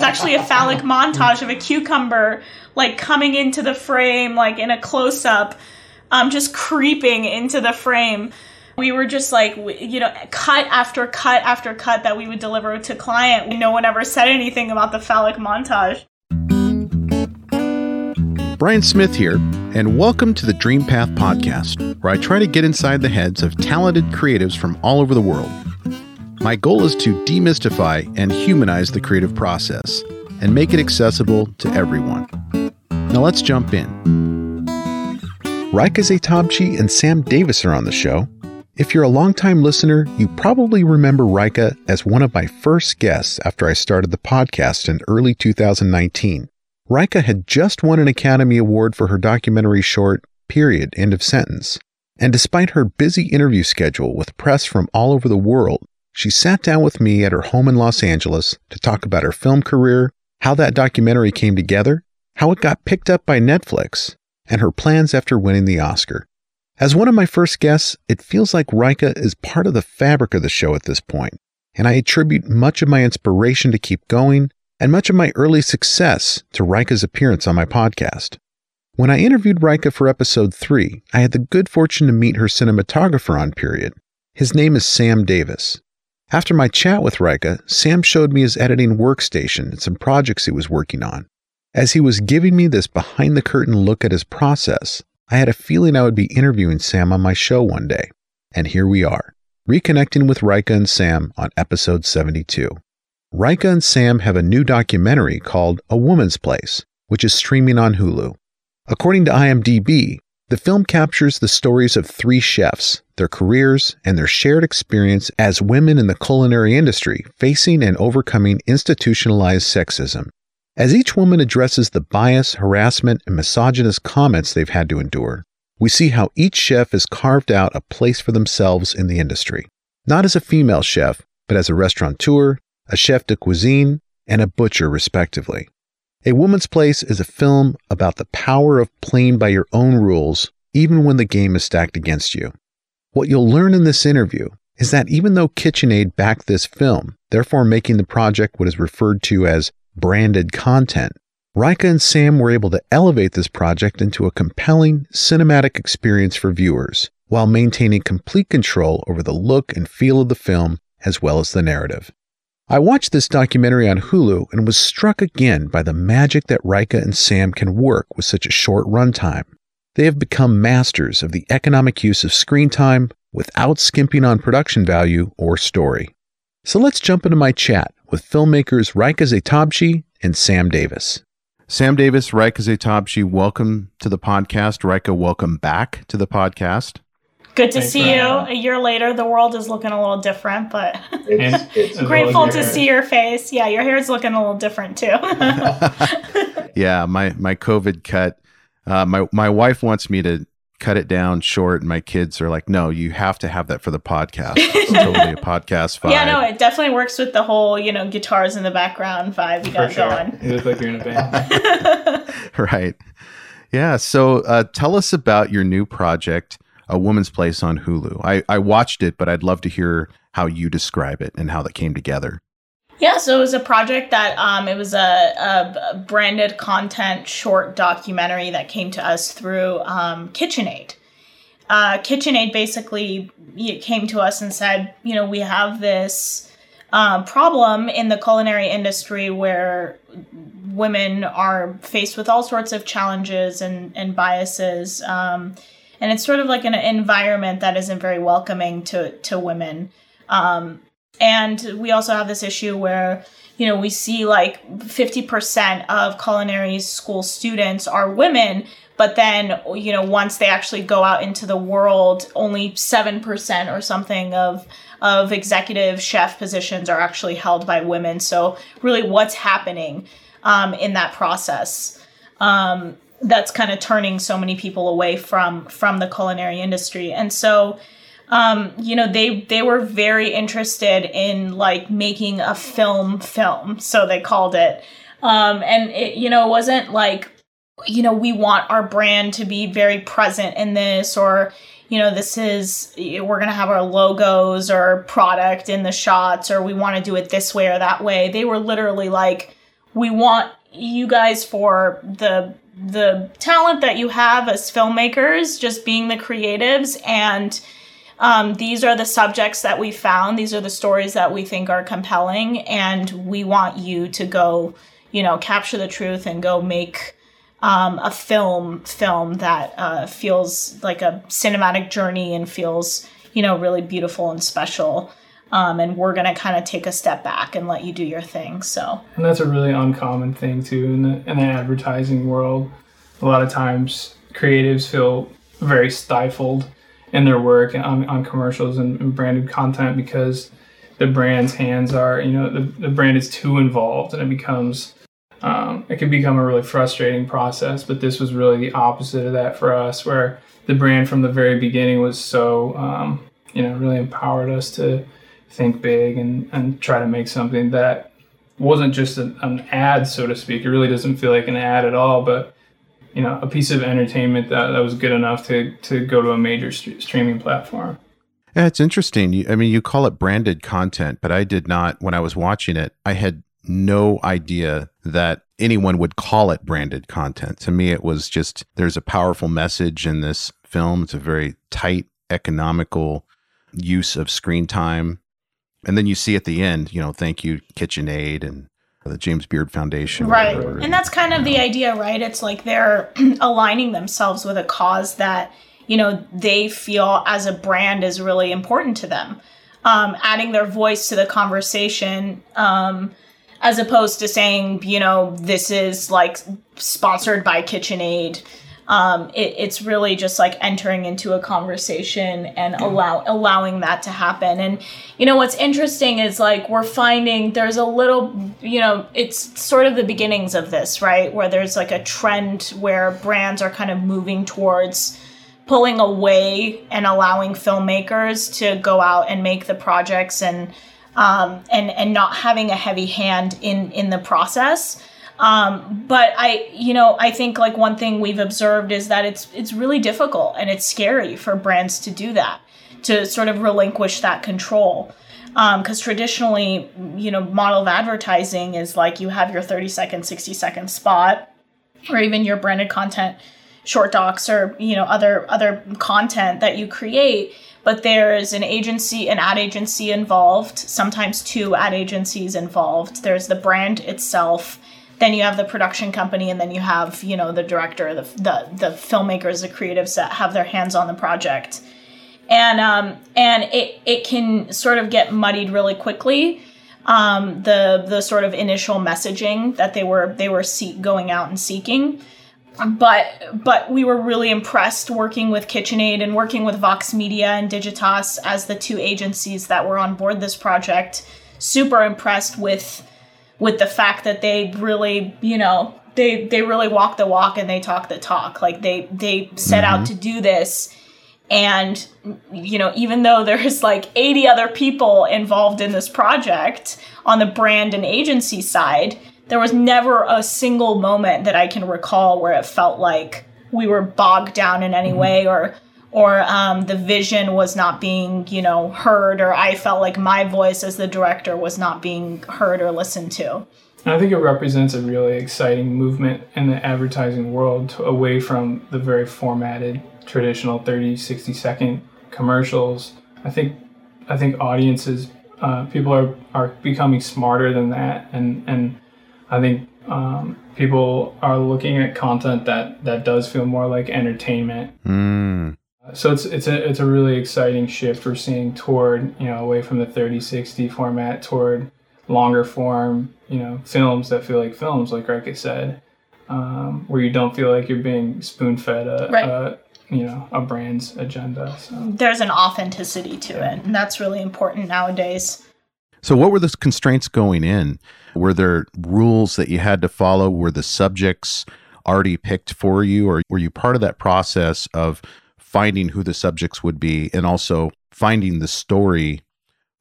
was actually a phallic montage of a cucumber like coming into the frame, like in a close up, um, just creeping into the frame. We were just like, you know, cut after cut after cut that we would deliver to client. No one ever said anything about the phallic montage. Brian Smith here, and welcome to the Dream Path Podcast, where I try to get inside the heads of talented creatives from all over the world. My goal is to demystify and humanize the creative process and make it accessible to everyone. Now let's jump in. Rayka Zehtabchi and Sam Davis are on the show. If you're a longtime listener, you probably remember Rayka as one of my first guests after I started the podcast in early 2019. Rayka had just won an Academy Award for her documentary short, Period, End of Sentence. And despite her busy interview schedule with press from all over the world, she sat down with me at her home in Los Angeles to talk about her film career, how that documentary came together, how it got picked up by Netflix, and her plans after winning the Oscar. As one of my first guests, it feels like Rayka is part of the fabric of the show at this point, and I attribute much of my inspiration to keep going and much of my early success to Rayka's appearance on my podcast. When I interviewed Rayka for episode 3, I had the good fortune to meet her cinematographer on period. His name is Sam Davis. After my chat with Rayka, Sam showed me his editing workstation and some projects he was working on. As he was giving me this behind the curtain look at his process, I had a feeling I would be interviewing Sam on my show one day. And here we are, reconnecting with Rayka and Sam on episode 72. Rayka and Sam have a new documentary called A Woman's Place, which is streaming on Hulu. According to IMDb, the film captures the stories of three chefs, their careers, and their shared experience as women in the culinary industry facing and overcoming institutionalized sexism. As each woman addresses the bias, harassment, and misogynist comments they've had to endure, we see how each chef has carved out a place for themselves in the industry. Not as a female chef, but as a restaurateur, a chef de cuisine, and a butcher, respectively. A Woman's Place is a film about the power of playing by your own rules, even when the game is stacked against you. What you'll learn in this interview is that even though KitchenAid backed this film, therefore making the project what is referred to as branded content, Rayka and Sam were able to elevate this project into a compelling cinematic experience for viewers, while maintaining complete control over the look and feel of the film as well as the narrative. I watched this documentary on Hulu and was struck again by the magic that Rayka and Sam can work with such a short runtime. They have become masters of the economic use of screen time without skimping on production value or story. So let's jump into my chat with filmmakers Rayka Zehtabchi and Sam Davis. Sam Davis, Rayka Zehtabchi, welcome to the podcast. Rayka, welcome back to the podcast. Good to Thanks see you. A year later, the world is looking a little different, but it's, it's grateful to see your face. Yeah, your hair is looking a little different too. yeah, my my COVID cut. Uh, my my wife wants me to cut it down short, and my kids are like, "No, you have to have that for the podcast. It's totally a podcast vibe." Yeah, no, it definitely works with the whole you know guitars in the background vibe you got sure. going. You look like you're in a band, right? Yeah. So, uh, tell us about your new project. A Woman's Place on Hulu. I, I watched it, but I'd love to hear how you describe it and how that came together. Yeah, so it was a project that um, it was a, a, branded content short documentary that came to us through um, KitchenAid. Uh, KitchenAid basically came to us and said, you know, we have this uh, problem in the culinary industry where women are faced with all sorts of challenges and, and biases. Um, and it's sort of like an environment that isn't very welcoming to to women. Um, and we also have this issue where you know we see like 50% of culinary school students are women but then you know once they actually go out into the world only 7% or something of of executive chef positions are actually held by women so really what's happening um, in that process um, that's kind of turning so many people away from from the culinary industry. And so um, you know they they were very interested in like making a film film so they called it. Um, and it you know it wasn't like you know we want our brand to be very present in this or you know this is we're going to have our logos or product in the shots or we want to do it this way or that way. They were literally like we want you guys for the the talent that you have as filmmakers, just being the creatives and um, these are the subjects that we found. These are the stories that we think are compelling, and we want you to go, you know, capture the truth and go make um, a film film that uh, feels like a cinematic journey and feels, you know, really beautiful and special. Um, and we're gonna kind of take a step back and let you do your thing. So, and that's a really uncommon thing too in the in the advertising world. A lot of times, creatives feel very stifled in their work on, on commercials and, and, branded content because the brand's hands are, you know, the, the brand is too involved and it becomes, um, it can become a really frustrating process. But this was really the opposite of that for us, where the brand from the very beginning was so, um, you know, really empowered us to think big and, and try to make something that wasn't just an, an ad, so to speak. It really doesn't feel like an ad at all, but you know a piece of entertainment that, that was good enough to to go to a major st- streaming platform. Yeah, it's interesting. I mean, you call it branded content, but I did not. When I was watching it, I had no idea that anyone would call it branded content. To me, it was just there's a powerful message in this film. It's a very tight, economical use of screen time. And then you see at the end, you know, thank you, KitchenAid and the James Beard Foundation. Right. And that's kind of the idea, right? It's like they're aligning themselves with a cause that, you know, they feel as a brand is really important to them. Um, adding their voice to the conversation, um, as opposed to saying, you know, this is like sponsored by KitchenAid um, it, it's really just like entering into a conversation and allow allowing that to happen. And you know what's interesting is like we're finding there's a little you know it's sort of the beginnings of this right? Where there's like a trend where brands are kind of moving towards pulling away and allowing filmmakers to go out and make the projects and um, and and not having a heavy hand in in the process um, but I, you know, I think like one thing we've observed is that it's it's really difficult and it's scary for brands to do that, to sort of relinquish that control. Because um, traditionally, you know, model of advertising is like you have your 30 second, 60 second spot, or even your branded content, short docs, or you know, other other content that you create. But there's an agency, an ad agency involved, sometimes two ad agencies involved. There's the brand itself then you have the production company and then you have you know the director the the, the filmmakers the creatives that have their hands on the project. And um, and it it can sort of get muddied really quickly. Um, the the sort of initial messaging that they were they were going out and seeking. But but we were really impressed working with KitchenAid and working with Vox Media and Digitas as the two agencies that were on board this project. Super impressed with with the fact that they really, you know, they they really walk the walk and they talk the talk. Like they they set mm-hmm. out to do this and you know, even though there's like 80 other people involved in this project on the brand and agency side, there was never a single moment that I can recall where it felt like we were bogged down in any mm-hmm. way or or um, the vision was not being, you know, heard, or I felt like my voice as the director was not being heard or listened to. I think it represents a really exciting movement in the advertising world to, away from the very formatted traditional 30, 60 second commercials. I think I think audiences, uh, people are, are becoming smarter than that, and and I think um, people are looking at content that that does feel more like entertainment. Mm so it's it's a it's a really exciting shift we're seeing toward you know away from the 3060 format toward longer form you know films that feel like films like Rayka said um, where you don't feel like you're being spoon fed a, right. a, you know a brand's agenda so. there's an authenticity to it and that's really important nowadays so what were the constraints going in were there rules that you had to follow were the subjects already picked for you or were you part of that process of finding who the subjects would be and also finding the story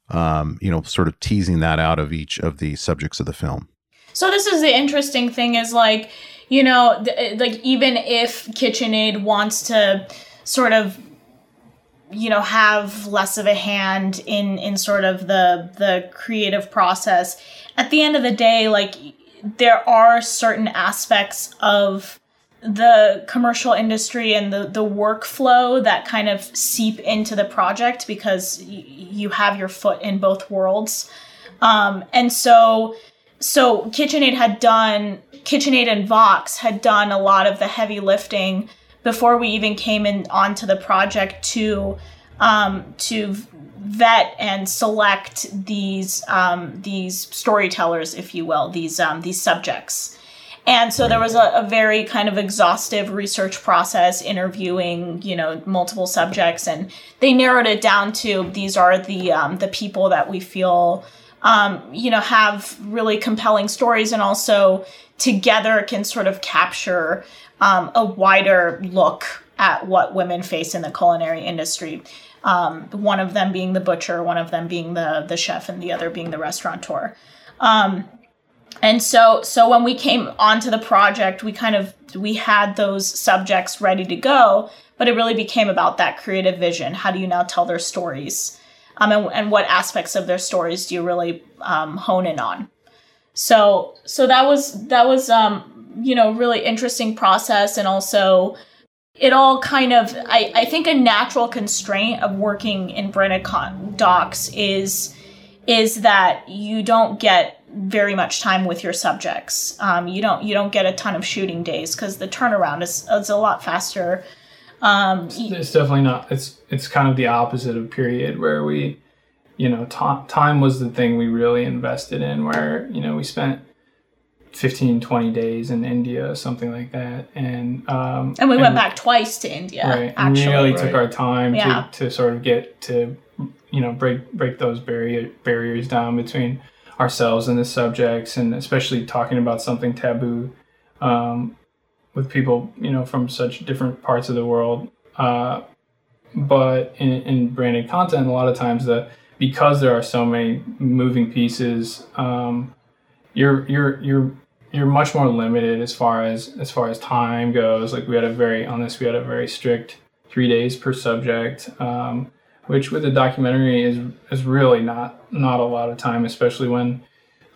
um, you know sort of teasing that out of each of the subjects of the film. So this is the interesting thing is like you know th- like even if kitchenaid wants to sort of you know have less of a hand in in sort of the the creative process at the end of the day like there are certain aspects of the commercial industry and the, the workflow that kind of seep into the project because y- you have your foot in both worlds. Um, and so, so KitchenAid had done, KitchenAid and Vox had done a lot of the heavy lifting before we even came in onto the project to, um, to vet and select these, um, these storytellers, if you will, these, um, these subjects. And so there was a, a, very kind of exhaustive research process, interviewing you know multiple subjects, and they narrowed it down to these are the um, the people that we feel um, you know have really compelling stories, and also together can sort of capture um, a wider look at what women face in the culinary industry. Um, one of them being the butcher, one of them being the the chef, and the other being the restaurateur. Um, and so so when we came onto the project we kind of we had those subjects ready to go but it really became about that creative vision. How do you now tell their stories? Um, and, and what aspects of their stories do you really um, hone in on? So so that was that was um, you know really interesting process and also it all kind of I, I think a natural constraint of working in branded docs is is that you don't get very much time with your subjects. Um, you don't you don't get a ton of shooting days because the turnaround is, is a lot faster. Um, it's definitely not. It's it's kind of the opposite of period where we, you know, t- time was the thing we really invested in. Where you know we spent 15, 20 days in India, something like that, and um, and we and, went back twice to India. Right, actually, and really right. took our time yeah. to, to sort of get to, you know, break break those barrier barriers down between ourselves and the subjects, and especially talking about something taboo um, with people, you know, from such different parts of the world. Uh, but in, in branded content, a lot of times the because there are so many moving pieces, um, you're you're you're you're much more limited as far as as far as time goes. Like we had a very on this, we had a very strict three days per subject. Um, which with a documentary is is really not not a lot of time, especially when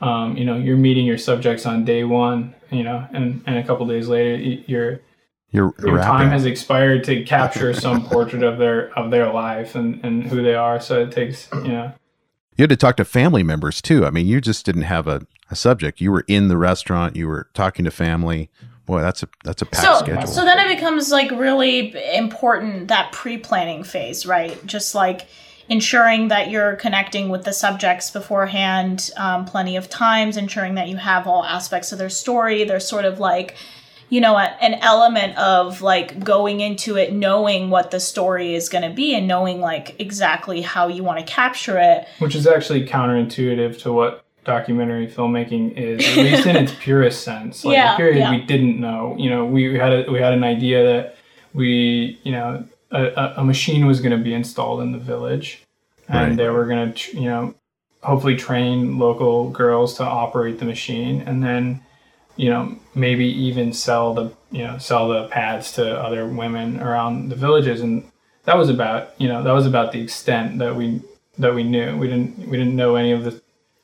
um, you know you're meeting your subjects on day one, you know, and and a couple days later your your, your time has expired to capture some portrait of their of their life and and who they are. So it takes you know. You had to talk to family members too. I mean, you just didn't have a, a subject. You were in the restaurant. You were talking to family boy that's a that's a packed so, schedule. so then it becomes like really important that pre-planning phase right? Just like ensuring that you're connecting with the subjects beforehand um, plenty of times ensuring that you have all aspects of their story. There's sort of like you know a, an element of like going into it knowing what the story is going to be and knowing like exactly how you want to capture it. Which is actually counterintuitive to what documentary filmmaking is, at least in its purest sense. Like yeah, a period yeah. we didn't know. You know, we had a, we had an idea that we, you know, a, a machine was going to be installed in the village, and right. they were going to, you know, hopefully train local girls to operate the machine, and then, you know, maybe even sell the, you know, sell the pads to other women around the villages, and that was about, you know, that was about the extent that we that we knew. We didn't we didn't know any of the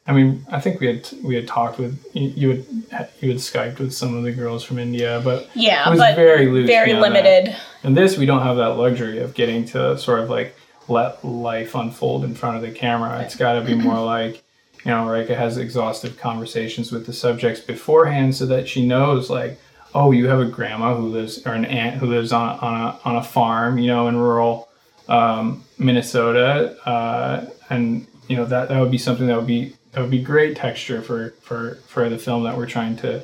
I mean, I think we had we had talked with you had you had skyped with some of the girls from India, but yeah, it was very loose, very limited. That. And this, we don't have that luxury of getting to sort of like let life unfold in front of the camera. It's got to be more like you know, Rayka has exhaustive conversations with the subjects beforehand, so that she knows like, oh, you have a grandma who lives or an aunt who lives on on a on a farm, you know, in rural um, Minnesota, uh, and you know that that would be something that would be that would be great texture for for for the film that we're trying to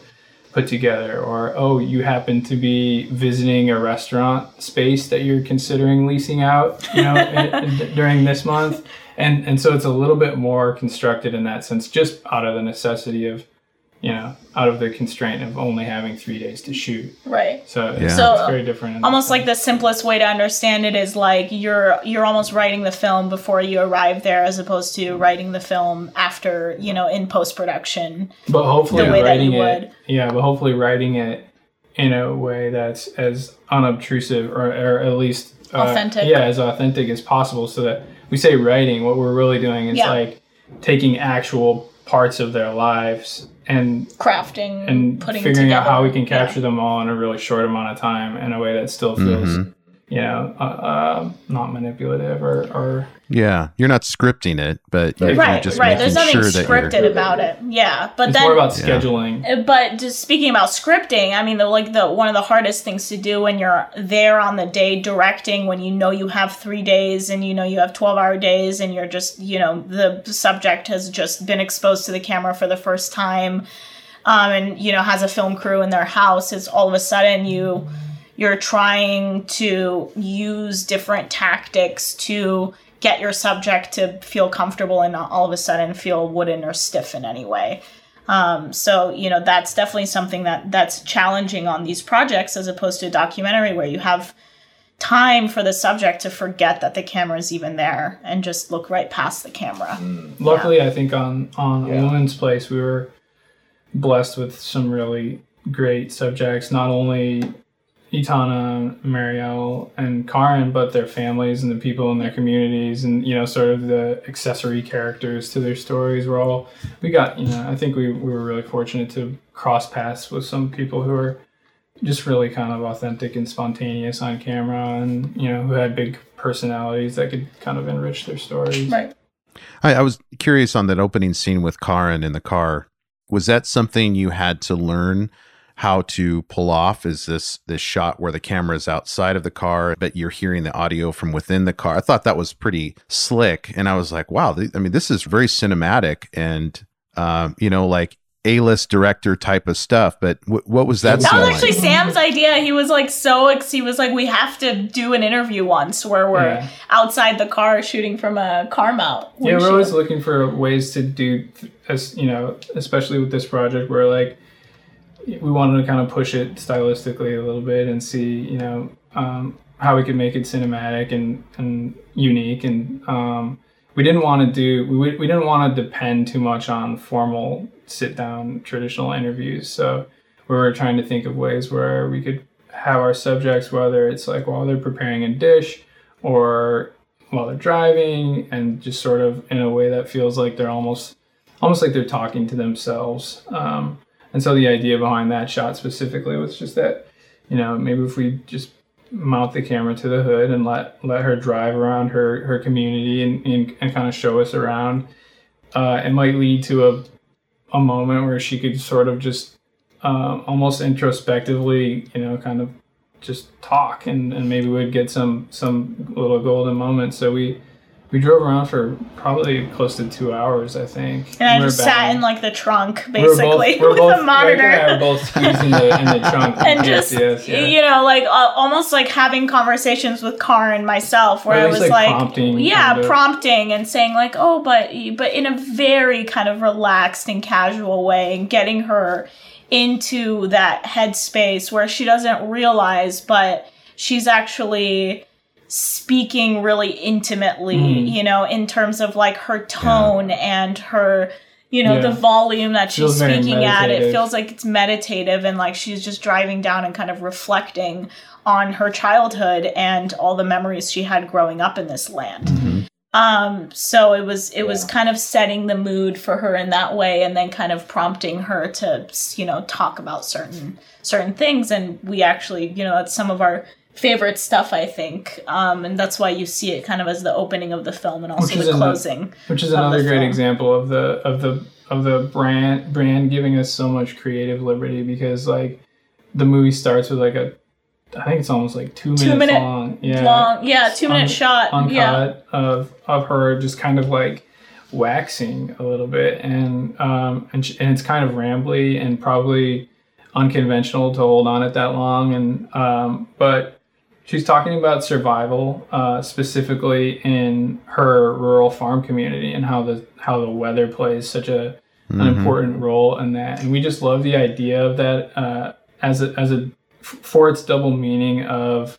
put together. Or oh you happen to be visiting a restaurant space that you're considering leasing out you know eh, in, in, during this month. And and so it's a little bit more constructed in that sense just out of the necessity of you know, out of the constraint of only having three days to shoot. Right. So, yeah. so it's very different. Almost like the simplest way to understand it is like you're you're almost writing the film before you arrive there, as opposed to writing the film after you know in post production. But hopefully, writing it. Yeah, but hopefully writing it in a way that's as unobtrusive or, or at least uh, authentic. Yeah, as authentic as possible, so that we say writing. What we're really doing is yeah. like taking actual parts of their lives and crafting and putting figuring out how we can Yeah. capture them all in a really short amount of time in a way that still feels Mhm. you know uh, uh, not manipulative or, or Yeah, you're not scripting it, but you're, you're right just right. There's nothing sure scripted about it. Yeah but it's then more about Yeah. scheduling. Uh, but just speaking about scripting i mean the like the one of the hardest things to do when you're there on the day directing when you know you have three days and you know you have 12 hour days and you're just you know the subject has just been exposed to the camera for the first time um, and you know has a film crew in their house is all of a sudden you you're trying to use different tactics to get your subject to feel comfortable and not all of a sudden feel wooden or stiff in any way. Um, so you know that's definitely something that that's challenging on these projects as opposed to a documentary where you have time for the subject to forget that the camera is even there and just look right past the camera. Luckily i think on on Yeah. a woman's place we were blessed with some really great subjects not only Itana, Marielle, and Karin, but their families and the people in their communities, and you know, sort of the accessory characters to their stories. Were all we got. You know, I think we, we were really fortunate to cross paths with some people who are just really kind of authentic and spontaneous on camera, and you know, who had big personalities that could kind of enrich their stories. right I, I was curious on that opening scene with Karin in the car. Was that something you had to learn how to pull off? Is this this shot where the camera is outside of the car, but you're hearing the audio from within the car? I thought that was pretty slick, and I was like, wow. th- I mean, this is very cinematic and um, you know, like A-list director type of stuff. But w- what was that? That scene was like? actually Sam's idea. He was like so ex- he was like, we have to do an interview once where we're Yeah. outside the car shooting from a car mount. Yeah, we're always looking for ways to do, as you know, especially with this project, where like we wanted to kind of push it stylistically a little bit and see, you know, um, how we could make it cinematic and and unique. And um, we didn't want to do, we we didn't want to depend too much on formal sit down traditional interviews. So we were trying to think of ways where we could have our subjects, whether it's like while they're preparing a dish or while they're driving and just sort of in a way that feels like they're almost almost like they're talking to themselves um, and so the idea behind that shot specifically was just that you know maybe if we just mount the camera to the hood and let let her drive around her her community and, and, and kind of show us around uh, it might lead to a a moment where she could sort of just um, almost introspectively you know kind of just talk and, and maybe we'd get some some little golden moments. So we we drove around for probably close to two hours i think and I We were just sat in like the trunk We both- basically we were with both- a monitor. And I were both squeezed in the, in the trunk and just yes, yeah. you know like uh, almost like having conversations with Karin myself where I was like, like, prompting yeah kind of. prompting and saying like oh but but in a very kind of relaxed and casual way and getting her into that headspace where she doesn't realize but she's actually speaking really intimately Mm. you know in terms of like her tone and her you know Yeah. the volume that she's speaking at. It feels like it's meditative and like she's just driving down and kind of reflecting on her childhood and all the memories she had growing up in this land. Um so it was it was kind of setting the mood for her in that way and then kind of prompting her to you know talk about certain certain things. And we actually you know that's some of our favorite stuff i think um and that's why you see it kind of as the opening of the film and also the closing which is another great film. example of the of the of the brand brand giving us so much creative liberty because like the movie starts with like a I think it's almost like two, Two minutes minute long. Yeah. long yeah two minute Un- shot yeah of of her just kind of like waxing a little bit and um and, sh- and it's kind of rambly and probably unconventional to hold on it that long and um but she's talking about survival uh specifically in her rural farm community and how the how the weather plays such a an important role in that. And we just love the idea of that uh as a as a for its double meaning of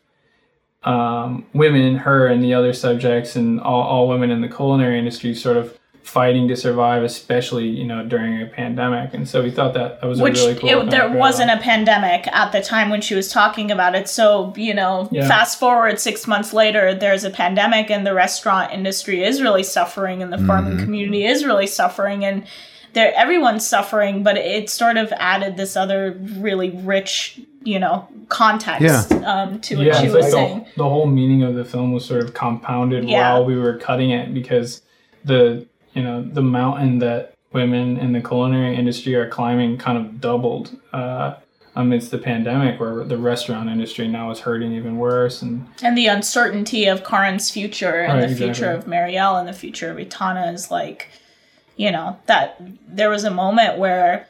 um, women, her, and the other subjects, and all, all women in the culinary industry sort of fighting to survive, especially you know during a pandemic. And so we thought that that was which a really cool. it, there wasn't a pandemic at the time when she was talking about it so you know Yeah. fast forward six months later there's a pandemic and the restaurant industry is really suffering and the farming community is really suffering and there everyone's suffering, but it sort of added this other really rich, you know, context um, to what yeah, she was like saying. the, the whole meaning of the film was sort of compounded Yeah. while we were cutting it because the you know the mountain that women in the culinary industry are climbing kind of doubled uh, amidst the pandemic, where the restaurant industry now is hurting even worse. And And the uncertainty of Karin's future and Right, the future of Marielle and the future of Itana is like, you know, that there was a moment where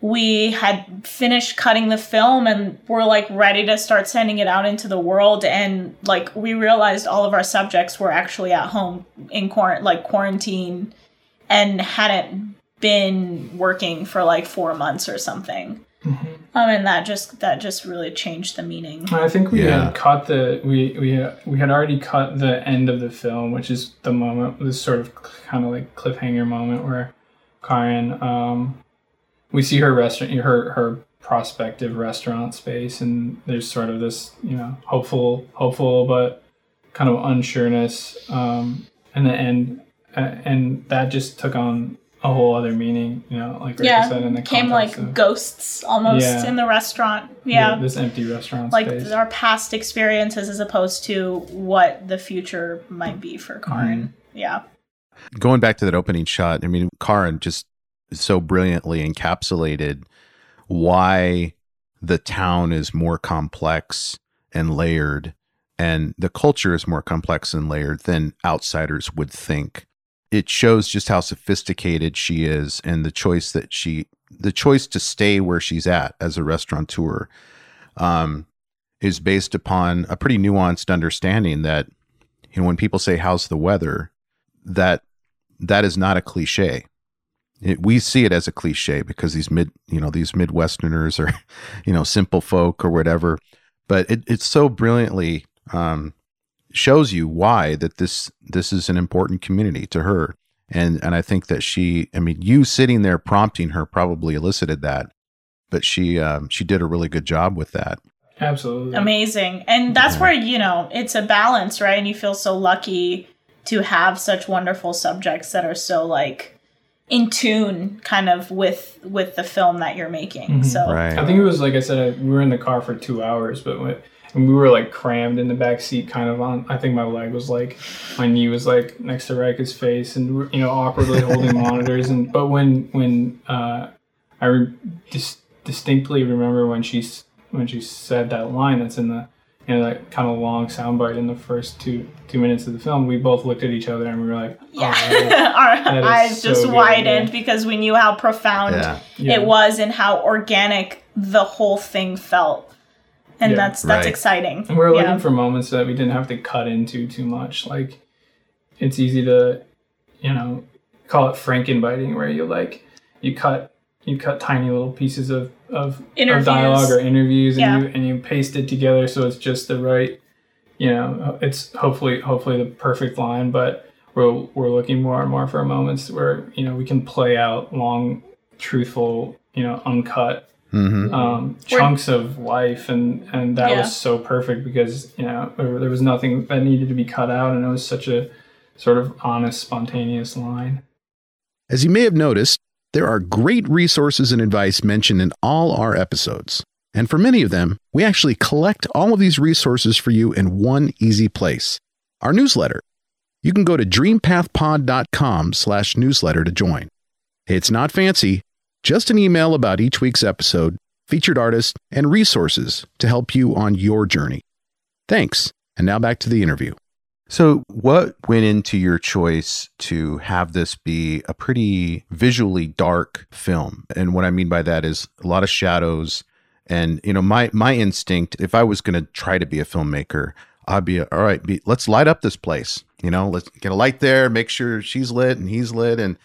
we had finished cutting the film and we're like ready to start sending it out into the world and like we realized all of our subjects were actually at home in quar- like quarantine and hadn't been working for like 4 months or something. Um, and that just that just really changed the meaning. I think we Yeah. had cut the we we we had already cut the end of the film, which is the moment this sort of kind of like cliffhanger moment where Karen um we see her restaurant her her prospective restaurant space and there's sort of this you know hopeful hopeful but kind of unsureness um in the end and that just took on a whole other meaning you know like Rachel yeah, said in the came like of ghosts almost Yeah. in the restaurant. Yeah, this empty restaurant like space. our past experiences as opposed to what the future might be for Karin. Mm-hmm. Yeah, going back to that opening shot, I mean, Karin just so brilliantly encapsulated why the town is more complex and layered, and the culture is more complex and layered than outsiders would think. It shows just how sophisticated she is and the choice that she, the choice to stay where she's at as a restaurateur, um, is based upon a pretty nuanced understanding that, you know, when people say, How's the weather? that that is not a cliche. It, we see it as a cliche because these mid, you know, these Midwesterners are, you know, simple folk or whatever. But it, it so brilliantly um, shows you why that this this is an important community to her, and and I think that she, I mean, you sitting there prompting her probably elicited that, but she um, she did a really good job with that. absolutely amazing. And that's Yeah. where you know it's a balance, right? And you feel so lucky to have such wonderful subjects that are so like in tune, kind of with with the film that you're making. Mhm. So Right. I think it was like I said, we were in the car for two hours, but we, and we were like crammed in the back seat, kind of on. I think my leg was like, my knee was like next to Rayka's face, and you know awkwardly holding monitors. And but when when uh, I re- dis- distinctly remember when she when she said that line that's in the you know that kind of long soundbite in the first two two minutes of the film, we both looked at each other and we were like, oh, yeah, that- our that is eyes so just good, widened yeah. because we knew how profound Yeah. yeah. it was and how organic the whole thing felt. And Yeah. that's that's Right. exciting. And we were Yeah. looking for moments that we didn't have to cut into too much. Like, it's easy to, you know, call it frankenbiting, where you like you cut you cut tiny little pieces of of, of dialogue or interviews, and Yeah. you and you paste it together so it's just the right, you know, it's hopefully hopefully the perfect line. But we're we're looking more and more for moments where you know we can play out long, truthful, you know, uncut hmm um, chunks of life, and and that Yeah. was so perfect because you know there, there was nothing that needed to be cut out, and it was such a sort of honest, spontaneous line. As you may have noticed, there are great resources and advice mentioned in all our episodes. And for many of them, we actually collect all of these resources for you in one easy place our newsletter. You can go to dreampathpod.com slash newsletter to join. It's not fancy, just an email about each week's episode, featured artists, and resources to help you on your journey. Thanks. And now back to the interview. So, what went into your choice to have this be a pretty visually dark film? And what I mean by that is a lot of shadows. And you know, my my instinct, if I was going to try to be a filmmaker, I'd be all right. Be, let's light up this place. You know, let's get a light there, make sure she's lit and he's lit. And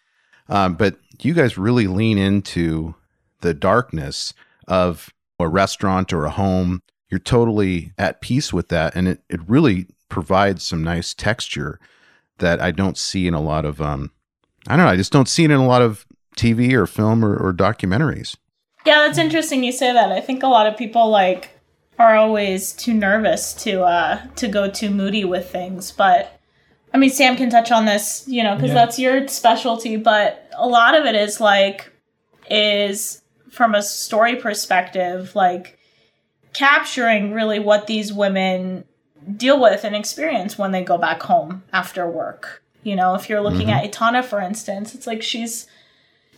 um, but you guys really lean into the darkness of a restaurant or a home. You're totally at peace with that, and it it really provides some nice texture that I don't see in a lot of um I don't know, I just don't see it in a lot of TV or film or, or documentaries. Yeah, that's interesting you say that. I think a lot of people like are always too nervous to uh to go too moody with things, but I mean, Sam can touch on this, you know, because Yeah. that's your specialty, but a lot of it is like, is from a story perspective, like capturing really what these women deal with and experience when they go back home after work. You know, if you're looking at Itana, for instance, it's like she's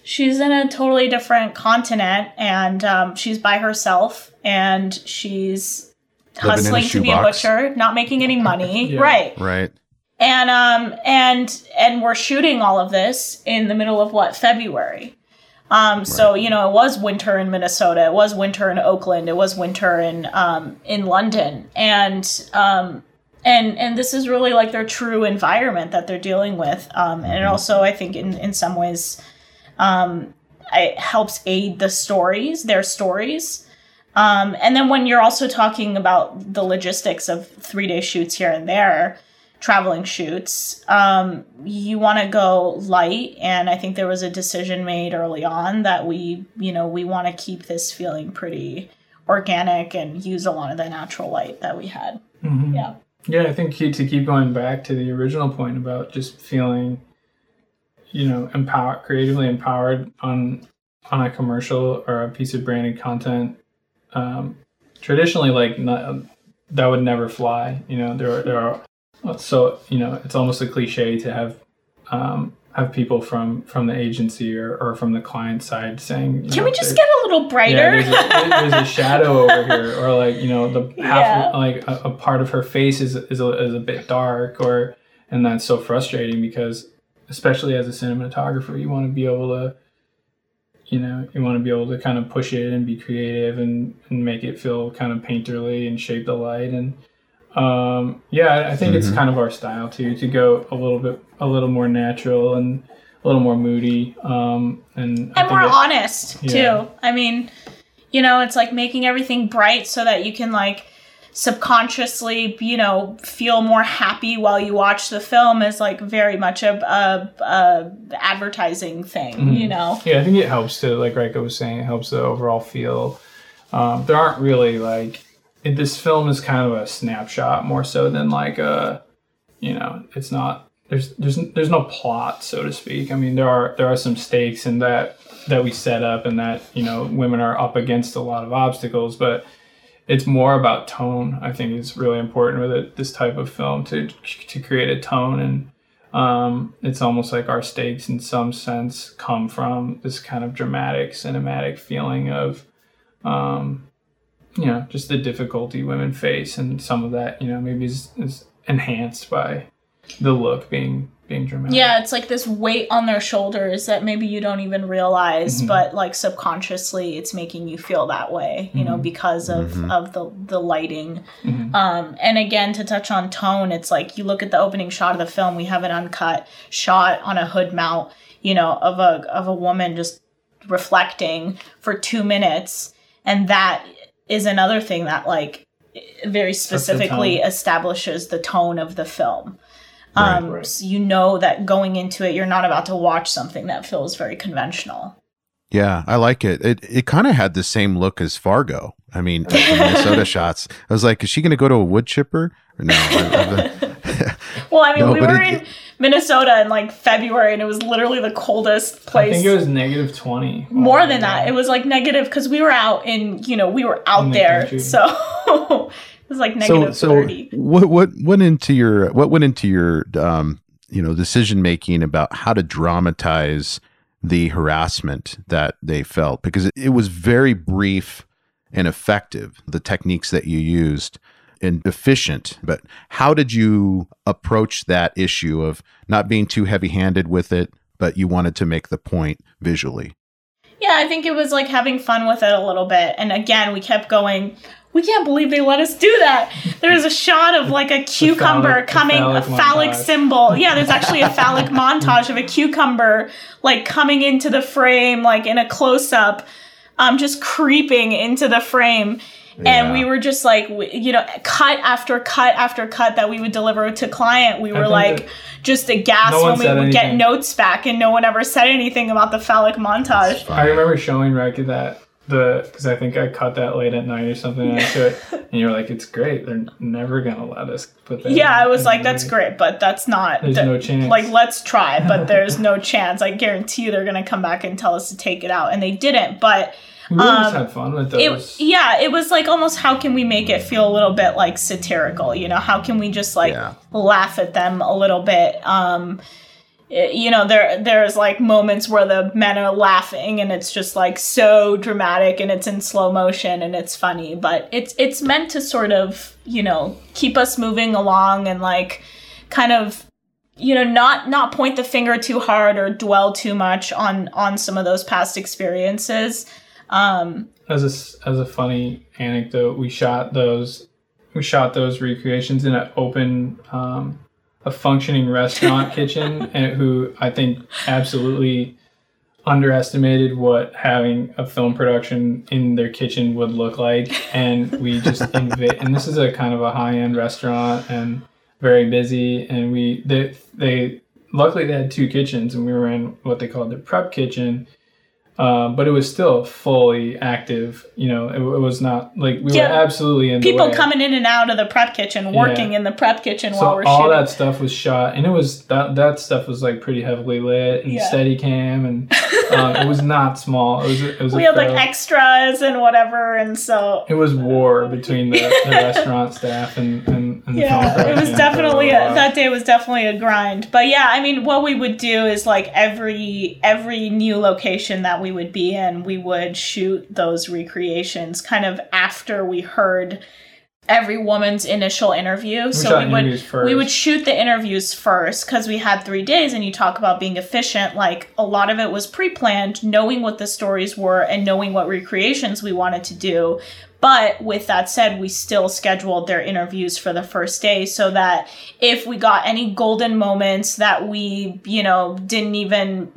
she's in a totally different continent and um, she's by herself and she's Living hustling to be a butcher, not making any money. Yeah. Right Right. And um and and we're shooting all of this in the middle of what february. Um so you know it was winter in minnesota. It was winter in oakland. It was winter in um in london. And um and and this is really like their true environment that they're dealing with. Um and it also i think in in some ways um it helps aid the stories their stories. Um and then when you're also talking about the logistics of three day shoots here and there traveling shoots um, you want to go light and i think there was a decision made early on that we you know we want to keep this feeling pretty organic and use a lot of the natural light that we had Mhm. yeah Yeah, I think to keep going back to the original point about just feeling, you know, empowered, creatively empowered on on a commercial or a piece of branded content. Um, traditionally, like not, that would never fly. You know, there are, there are so you know it's almost a cliche to have um, have people from from the agency or, or from the client side saying, can know, we just get a little yeah, brighter there's a, there's a shadow over here, or like you know the half Yeah. like a, a part of her face is is a, is a bit dark, or and that's so frustrating because especially as a cinematographer, you want to be able to, you know, you want to be able to kind of push it and be creative and and make it feel kind of painterly and shape the light and. Um, yeah, I- I think it's Mhm. kind of our style too to go a little bit, a little more natural and a little more moody. Um, and I and more it- honest Yeah. too i mean you know it's like making everything bright so that you can like subconsciously you know feel more happy while you watch the film is like very much a, a, a advertising thing Mhm. you know Yeah, I think it helps to, like Rayka was saying, it helps the overall feel. Um, there aren't really like it, this film is kind of a snapshot more so than like a, you know, it's not there's there's there's no plot so to speak. I mean there are there are some stakes in that that we set up and that you know women are up against a lot of obstacles, but it's more about tone. I think is really important with it, this type of film to to create a tone and um, it's almost like our stakes in some sense come from this kind of dramatic cinematic feeling of um, you know just the difficulty women face and some of that you know maybe is, is enhanced by the look being being dramatic yeah it's like this weight on their shoulders that maybe you don't even realize Mhm. but like subconsciously it's making you feel that way you know Mhm. because of Mhm. of the the lighting Mhm. Um, and again, to touch on tone, it's like you look at the opening shot of the film. We have an uncut shot on a hood mount, you know, of a of a woman just reflecting for two minutes, and that is another thing that like very specifically tone. establishes the tone of the film. Right, Um, right. So you know that going into it, you're not about to watch something that feels very conventional. Yeah, I like it. It it kind of had the same look as Fargo. I mean, the Minnesota shots. I was like, is she going to go to a wood chipper? No. I- Well, I mean, No, we were it- in Minnesota in like February, and it was literally the coldest place. I think it was negative 20 more than that. It was like negative because we were out in, you know, we were out In the there, country. so it was like so negative so thirty. what what went into your what went into your um you know decision making about how to dramatize the harassment that they felt because it, it was very brief and effective the techniques that you used and efficient but how did you approach that issue of not being too heavy handed with it but you wanted to make the point visually Yeah, I think it was like having fun with it a little bit. And again, we kept going. We can't believe they let us do that. There's a shot of like a cucumber phallic- coming, a phallic phallic symbol. Yeah, there's actually a phallic montage of a cucumber like coming into the frame, like in a close up, um, just creeping into the frame. And we were just like, you know, cut after cut after cut that we would deliver to client. We were like, just aghast no when we would get notes back, and no one ever said anything about the phallic montage. I remember showing Reki that the because I think I cut that late at night or something. And to it, and you're like, "It's great. They're never gonna let us put that." Yeah, I was like, that's movie." great, but that's not. There's th- no chance. Like, let's try, but there's no chance. I guarantee you they're going to come back and tell us to take it out. And they didn't. But We um, had fun with it, yeah, it was like almost how can we make it feel a little bit like satirical? You know, how can we just like Yeah. laugh at them a little bit? Um, you know, there there's like moments where the men are laughing and it's just like so dramatic and it's in slow motion and it's funny, but it's it's meant to sort of you know keep us moving along and like kind of you know not not point the finger too hard or dwell too much on on some of those past experiences. Um, as a as a funny anecdote, we shot those we shot those recreations in an open, um, a functioning restaurant kitchen, and who I think absolutely underestimated what having a film production in their kitchen would look like, and we just inva- and this is a kind of a high end restaurant and very busy, and we they they luckily they had two kitchens, and we were in what they called the prep kitchen. Um, but it was still fully active. You know, it, it was not like we Yeah. were absolutely in the people coming in and out of the prep kitchen, working in the prep kitchen So while we're all shooting. that stuff was shot, and it was that that stuff was like pretty heavily lit and Yeah. steady cam, and um, it was not small. It was it was we had like extras and whatever, and so it was war between the, the restaurant staff and and, yeah, it was definitely a, that day was definitely a grind. But yeah, I mean, what we would do is like every every new location that we would be in, we would shoot those recreations kind of after we heard every woman's initial interview. so we would first. we would shoot the interviews first because we had three days and you talk about being efficient like a lot of it was pre-planned knowing what the stories were and knowing what recreations we wanted to do but with that said we still scheduled their interviews for the first day so that if we got any golden moments that we you know didn't even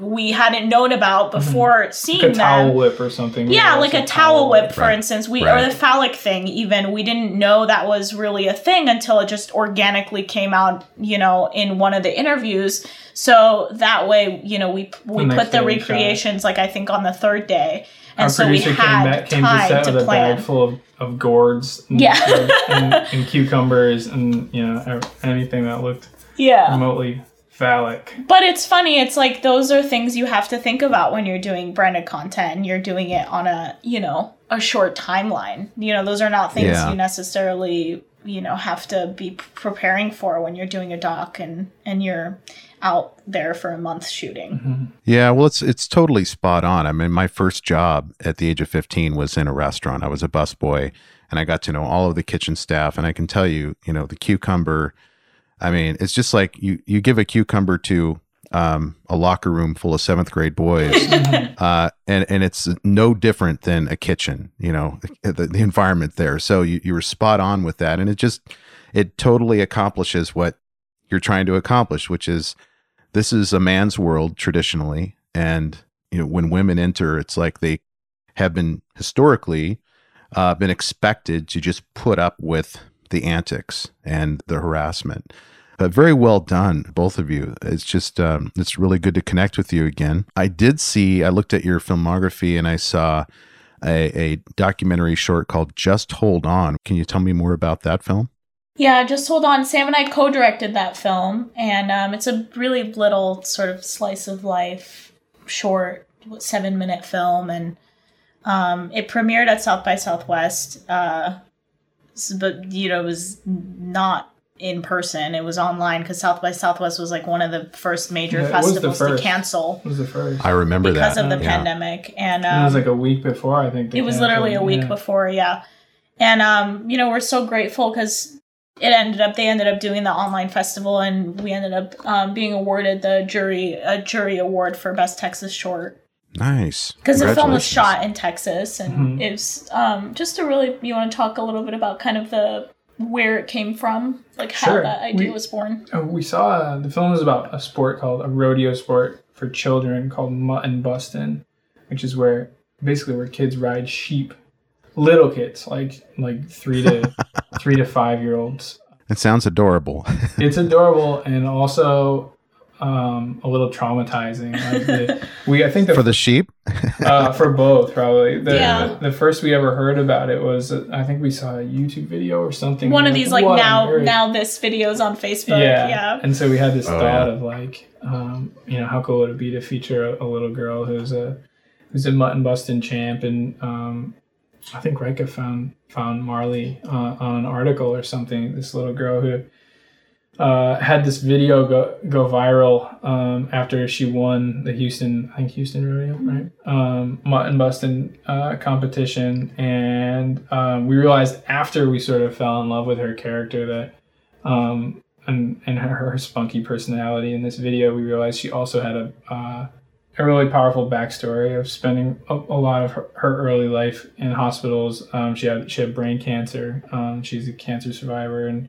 we hadn't known about before seeing Mm-hmm. like a them towel whip or something. Yeah, like a towel whip, for Right. instance. We Right. or the phallic thing. Even we didn't know that was really a thing until it just organically came out. You know, in one of the interviews. So that way, you know, we we The put the recreations like I think on the third day, and Our so we producer had came back, came to set to with a bag full of, of gourds, and, Yeah. and, and cucumbers, and you know anything that looked Yeah. remotely phallic. But it's funny, it's like those are things you have to think about when you're doing branded content and you're doing it on a, you know, a short timeline. You know, those are not things Yeah. you necessarily, you know, have to be preparing for when you're doing a doc and and you're out there for a month shooting. Yeah, well, it's it's totally spot on. I mean, my first job at the age of 15 was in a restaurant. I was a busboy, and I got to know all of the kitchen staff. And I can tell you, you know, the cucumber. I mean, it's just like you you give a cucumber to um, a locker room full of seventh grade boys, uh, and and it's no different than a kitchen. You know, the, the environment there. So you you were spot on with that, and it just it totally accomplishes what you're trying to accomplish, which is this is a man's world traditionally and you know when women enter it's like they have been historically uh, been expected to just put up with the antics and the harassment. But very well done both of you. It's just um, it's really good to connect with you again. I did see i looked at your filmography and i saw a, a documentary short called just hold on. Can you tell me more about that film Yeah, just hold on. Sam and I co-directed that film, and um, it's a really little sort of slice of life, short, seven-minute film, and um, it premiered at South by Southwest. Uh, but you know, it was not in person; it was online because South by Southwest was like one of the first major Yeah, it was the festivals to cancel It was the first. i remember because that Because of the yeah. pandemic, and it was um, like a week before, I think. they it was literally a week Yeah. before, yeah. And um, you know, we're so grateful because it ended up they ended up doing the online festival, and we ended up um, being awarded the jury a jury award for best Texas short nice because the film was shot in Texas, and Mhm. it's um, just to really you want to talk a little bit about kind of the where it came from, like how Sure. that idea We- was born. Uh, we saw uh, the film was about a sport called a rodeo sport for children called mutton bustin, which is where basically where kids ride sheep, little kids like like three to three to five year olds. it sounds adorable It's adorable and also um, a little traumatizing. Like the, we I think the, For the sheep? uh, for both probably the, Yeah. the the first we ever heard about it was uh, I think we saw a YouTube video or something. One of were these like "What now earth?" now this videos on Facebook. yeah. Yeah. And so we had this Oh, thought yeah. of like, um, you know, how cool would it be to feature a, a little girl who's a who's a mutton busting champ, and um, I think Rayka found found Marley uh, on an article or something. This little girl who uh, had this video go go viral um, after she won the Houston, I think Houston rodeo, right? Um, mutton busting uh, competition, and um, we realized after we sort of fell in love with her character that um, and and her, her spunky personality in this video, we realized she also had a uh, a really powerful backstory of spending a, a lot of her, her early life in hospitals. Um, she had she had brain cancer. Um, she's a cancer survivor, and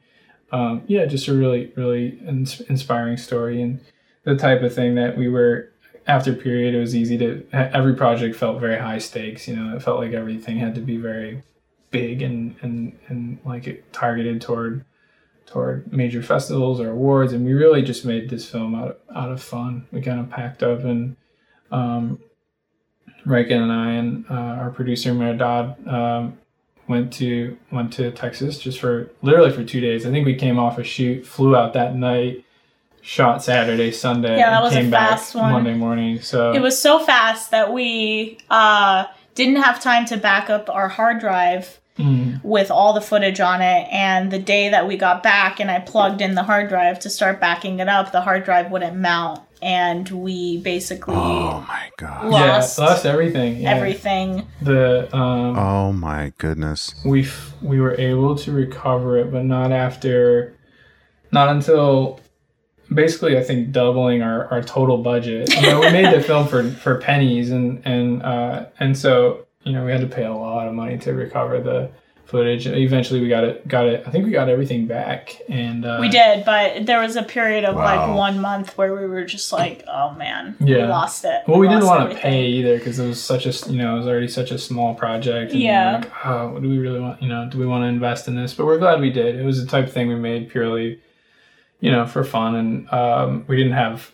um, yeah, just a really really ins- inspiring story and the type of thing that we were after period. It was easy to every project felt very high stakes. You know, it felt like everything had to be very big and and and like it targeted toward toward major festivals or awards and we really just made this film out of, out of fun we kind of packed up and um Rayka and I and uh, our producer Merdad um, went to went to Texas just for literally for two days. I think we came off a shoot, flew out that night, shot Saturday, Sunday, Yeah, that and was came back fast one. Monday morning. So It was so fast that we uh, didn't have time to back up our hard drive Mm. with all the footage on it. And the day that we got back and I plugged in the hard drive to start backing it up, the hard drive wouldn't mount. And we basically Oh my god. lost, yeah, lost everything. Yeah. everything. The um, Oh my goodness. we f- we were able to recover it, but not after, not until basically I think doubling our, our total budget. You know, we made the film for, for pennies, and and uh, and so you know we had to pay a lot of money to recover the footage. Eventually, we got it got it. I think we got everything back, and uh, We did, but there was a period of Wow. like one month where we were just like, oh man, we lost it. Well, we didn't lost want to pay either because it was such a you know it was already such a small project. And Yeah. Like, oh, what do we really want? You know, do we want to invest in this? But we're glad we did. It was the type of thing we made purely, you know, for fun, and um, we didn't have,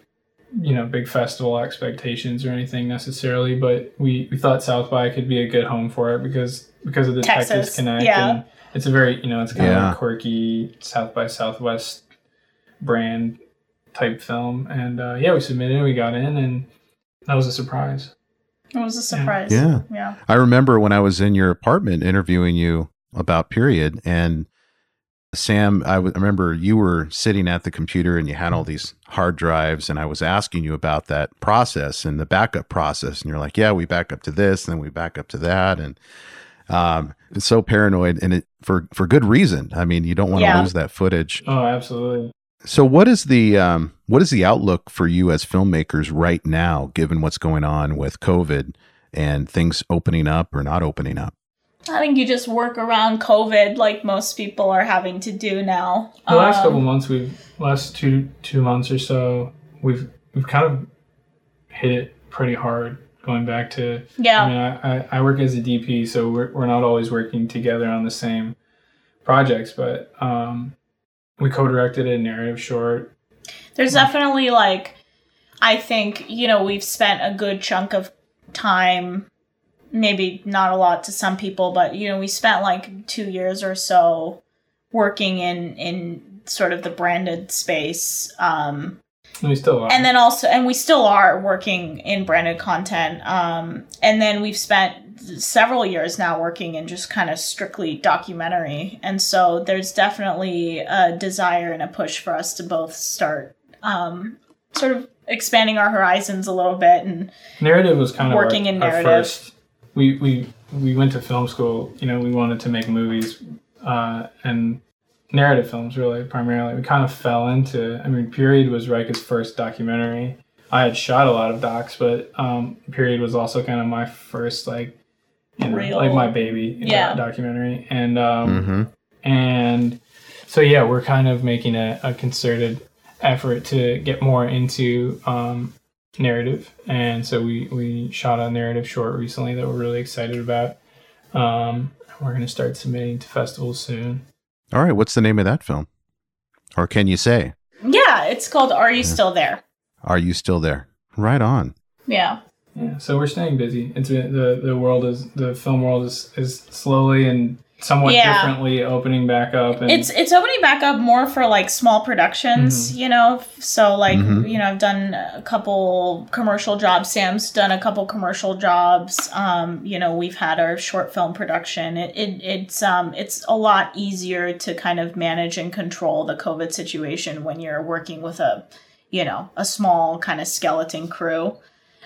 you know, big festival expectations or anything necessarily. But we we thought South by could be a good home for it because because of the Texas, Texas, Connect. yeah. And it's a very you know it's kind of a quirky South by Southwest brand type film, and uh, yeah, we submitted, we got in, and that was a surprise. It was a surprise. Yeah. Yeah. I remember when I was in your apartment interviewing you about period and Sam, I w- I remember you were sitting at the computer and you had all these hard drives, and I was asking you about that process and the backup process, and you're like, "Yeah, we back up to this, and then we back up to that," and um, it's so paranoid, and it for for good reason. I mean, you don't want to Yeah. lose that footage. Oh, absolutely. So, what is the um, what is the outlook for you as filmmakers right now, given what's going on with COVID and things opening up or not opening up? I think you just work around COVID like most people are having to do now. The last Um, couple months, we've last two two months or so, we've we've kind of hit it pretty hard. Going back to, Yeah. I mean, I, I, I work as a DP, so we're we're not always working together on the same projects, but um, we co-directed a narrative short. There's definitely like I think, you know, we've spent a good chunk of time maybe not a lot to some people, but you know, we spent like 2 years or so working in in sort of the branded space um And we still are. and then also and we still are working in branded content um and then we've spent several years now working in just kind of strictly documentary and so there's definitely a desire and a push for us to both start um sort of expanding our horizons a little bit and narrative was kind of Working our, in our narrative. first. We we we went to film school. You know, we wanted to make movies uh, and narrative films really primarily. We kind of fell into. I mean, Period was Rayka's first documentary. I had shot a lot of docs, but um, Period was also kind of my first like, you know, Real- like my baby Yeah. documentary. And um, Mm-hmm. and so yeah we're kind of making a, a concerted effort to get more into um, narrative and so we we shot a narrative short recently that we're really excited about um, we're going to start submitting to festivals soon All right, what's the name of that film? Or can you say? yeah it's called are you still there Are you still there? Right on. Yeah. Yeah, so we're staying busy. It's the the world is the film world is is slowly and somewhat Yeah. differently opening back up. And It's it's opening back up more for like small productions, you know. So like Mhm. you know, I've done a couple commercial jobs. Sam's done a couple commercial jobs. Um, you know, we've had our short film production. It, it it's um it's a lot easier to kind of manage and control the COVID situation when you're working with a you know a small kind of skeleton crew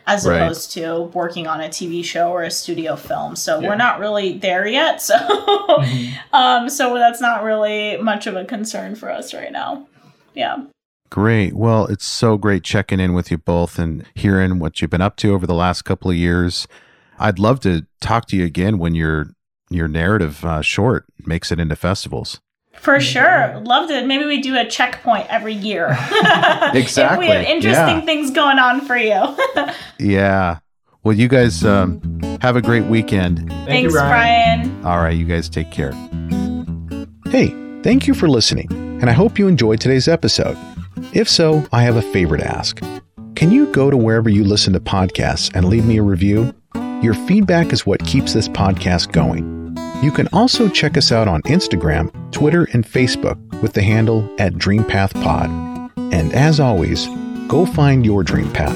as Right. opposed to working on a TV show or a studio film. So Yeah. we're not really there yet. So Mhm. um, so that's not really much of a concern for us right now. Yeah. Great. Well, it's so great checking in with you both and hearing what you've been up to over the last couple of years. I'd love to talk to you again when your your narrative uh, short makes it into festivals. For sure. Loved it. Maybe we do a checkpoint every year. Exactly. if we have interesting Yeah. things going on for you. Yeah. Well, you guys um, have a great weekend. Thank Thanks, you, Brian. Brian. All right, you guys take care. Hey, thank you for listening, and I hope you enjoyed today's episode. If so, I have a favor to ask. Can you go to wherever you listen to podcasts and leave me a review? Your feedback is what keeps this podcast going. You can also check us out on Instagram, Twitter, and Facebook with the handle at DreamPathPod. And as always, go find your dream path